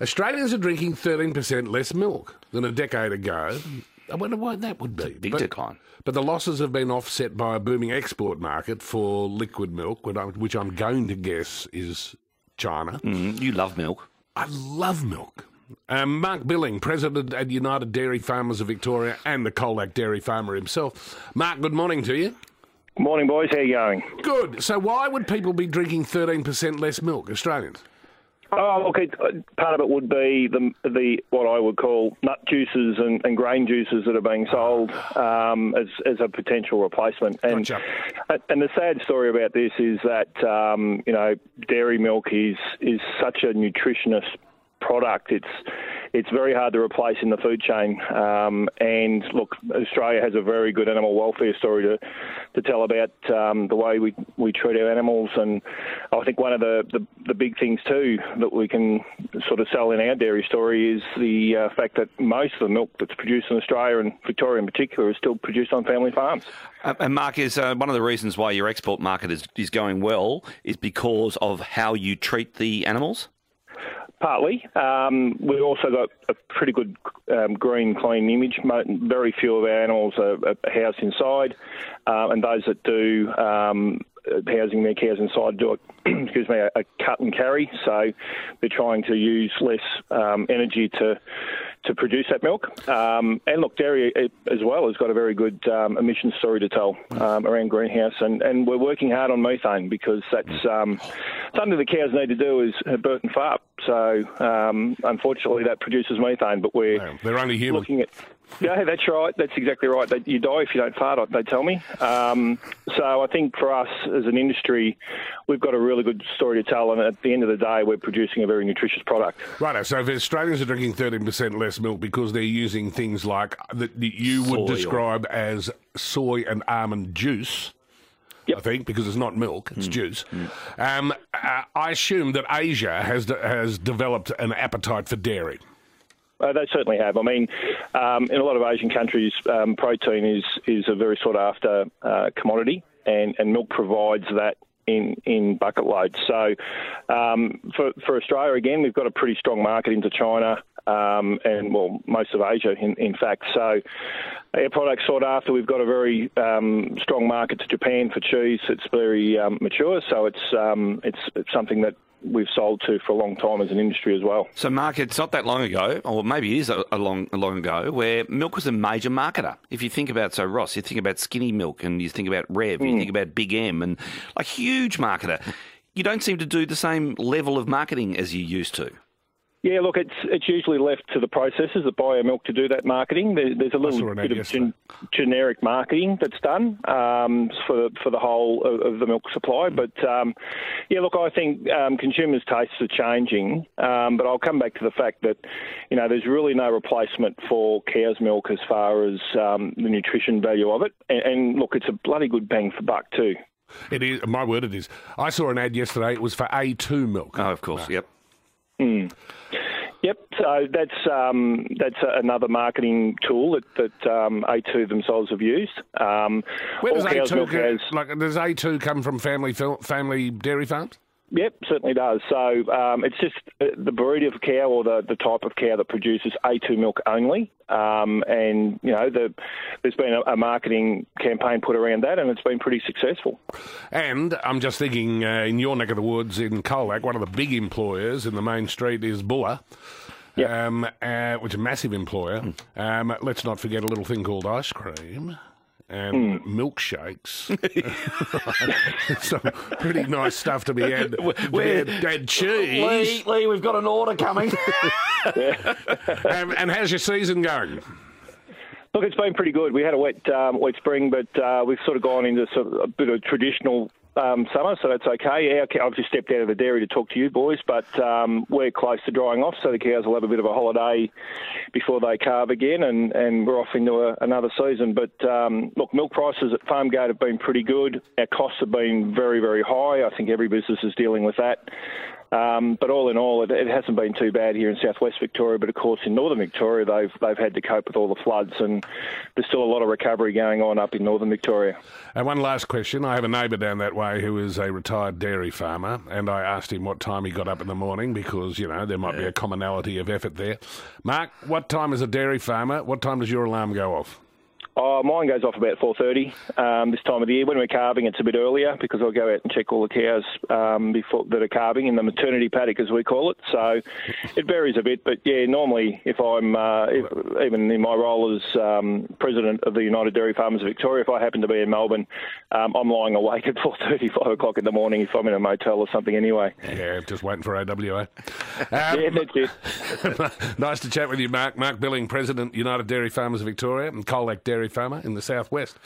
Australians are drinking 13% less milk than a decade ago. I wonder why that would be. Big but, decline. but the losses have been offset by a booming export market for liquid milk, which I'm- going to guess is China. Mm, you love milk. I love milk. Um, Mark Billing, president at United Dairy Farmers of Victoria and the Colac Dairy Farmer himself. Mark, good morning to you. Good Morning, boys. How are you going? Good. So, why would people be drinking 13% less milk, Australians? Oh, look, it, uh, part of it would be the the what I would call nut juices and, and grain juices that are being sold um, as as a potential replacement. And Gotcha. and the sad story about this is that um, you know dairy milk is is such a nutritionist product. It's it's very hard to replace in the food chain. Um, and look, Australia has a very good animal welfare story to, to tell about um, the way we, we treat our animals. And I think one of the, the, the big things too that we can sort of sell in our dairy story is the uh, fact that most of the milk that's produced in Australia and Victoria in particular is still produced on family farms. Uh, and Mark, is uh, one of the reasons why your export market is, is going well is because of how you treat the animals? Partly. Um, we've also got a pretty good um, green, clean image. Very few of our animals are, are housed inside, uh, and those that do um, uh, housing their cows inside do it, excuse me, a, a cut and carry. So they're trying to use less um, energy to to produce that milk. Um, and look, dairy uh, as well has got a very good um, emission story to tell um, around greenhouse, and, and we're working hard on methane because that's um, something the cows need to do is burp and fart. So um, unfortunately, that produces methane, but we're they're only human. looking at. Yeah, that's right. That's exactly right. You die if you don't fart. They tell me. Um, so I think for us as an industry, we've got a really good story to tell, and at the end of the day, we're producing a very nutritious product. Right. so if Australians are drinking 13% less milk because they're using things like that you would Soy describe as soy and almond juice, Yep. I think, because it's not milk, it's juice. Um, uh, I assume that Asia has, has developed an appetite for dairy. Uh, they certainly have. I mean, um, in a lot of Asian countries, um, protein is is a very sought after uh, commodity, and, and milk provides that in in bucket loads. So, um, for for Australia again, we've got a pretty strong market into China. Um, and well, most of Asia, in, in fact. So, our products sought after. We've got a very um, strong market to Japan for cheese. It's very um, mature, so it's um, it's it's something that we've sold to for a long time as an industry as well. So, Mark, it's not that long ago, or maybe it is a, a long, a long ago, where milk was a major marketer. If you think about, so Ross, you think about Skinny Milk, and you think about Rev, you think about Big M, and a huge marketer. You don't seem to do the same level of marketing as you used to. Yeah, look, it's it's usually left to the processors that buy our milk to do that marketing. There, there's a little bit of gen- generic marketing that's done um, for for the whole of, of the milk supply. But um, yeah, look, I think um, consumers' tastes are changing. Um, but I'll come back to the fact that you know there's really no replacement for cow's milk as far as um, the nutrition value of it. And, and look, it's a bloody good bang for buck too. It is, my word, it is. I saw an ad yesterday, it was for A2 milk. Oh, of course, yep. Yep. So that's um, that's another marketing tool that, that um, A2 themselves have used. Um, Where does A2 milk come, has- like, does A2 come from family family dairy farms? Yep, certainly does. So um, it's just uh, the breed of cow or the, the type of cow that produces A2 milk only. Um, and, you know, the, there's been a, a marketing campaign put around that and it's been pretty successful. And I'm just thinking, uh, in your neck of the woods in Colac, one of the big employers in the main street is Bulla. Yep. Um, uh, which is a massive employer. Um, let's not forget a little thing called ice cream and milkshakes. Some pretty nice stuff to be had. Dad, dad cheese. Lee, we've got an order coming. Um, and how's your season going? Look, it's been pretty good. We had a wet um, wet spring, but uh, we've sort of gone into sort of a bit of traditional um, summer, so that's okay. Our, I've just stepped out of the dairy to talk to you boys, but um, we're close to drying off, so the cows will have a bit of a holiday before they calve again, and, and we're off into a, another season. But um, look, milk prices at Farmgate have been pretty good. Our costs have been very, very high. I think every business is dealing with that. Um, but all in all, it, it, hasn't been too bad here in southwest Victoria. But of course, in northern Victoria, they've they've had to cope with all the floods, and there's still a lot of recovery going on up in northern Victoria. And one last question: I have a neighbour down that way who is a retired dairy farmer, and I asked him what time he got up in the morning because you know there might be a commonality of effort there. Mark, what time is a dairy farmer? What time does your alarm go off? Oh, mine goes off about 4.30 um, this time of the year. When we're calving, it's a bit earlier because I'll go out and check all the cows um, before that are calving in the maternity paddock, as we call it. So it varies a bit. But, yeah, normally if I'm, uh, if, even in my role as um, president of the United Dairy Farmers of Victoria, if I happen to be in Melbourne, um, I'm lying awake at 4.30, 5 o'clock in the morning if I'm in a motel or something anyway. Yeah, just waiting for AWA. yeah, that's it. nice to chat with you, Mark. Mark Billing, President, United Dairy Farmers of Victoria and Colac Dairy farmer in the southwest.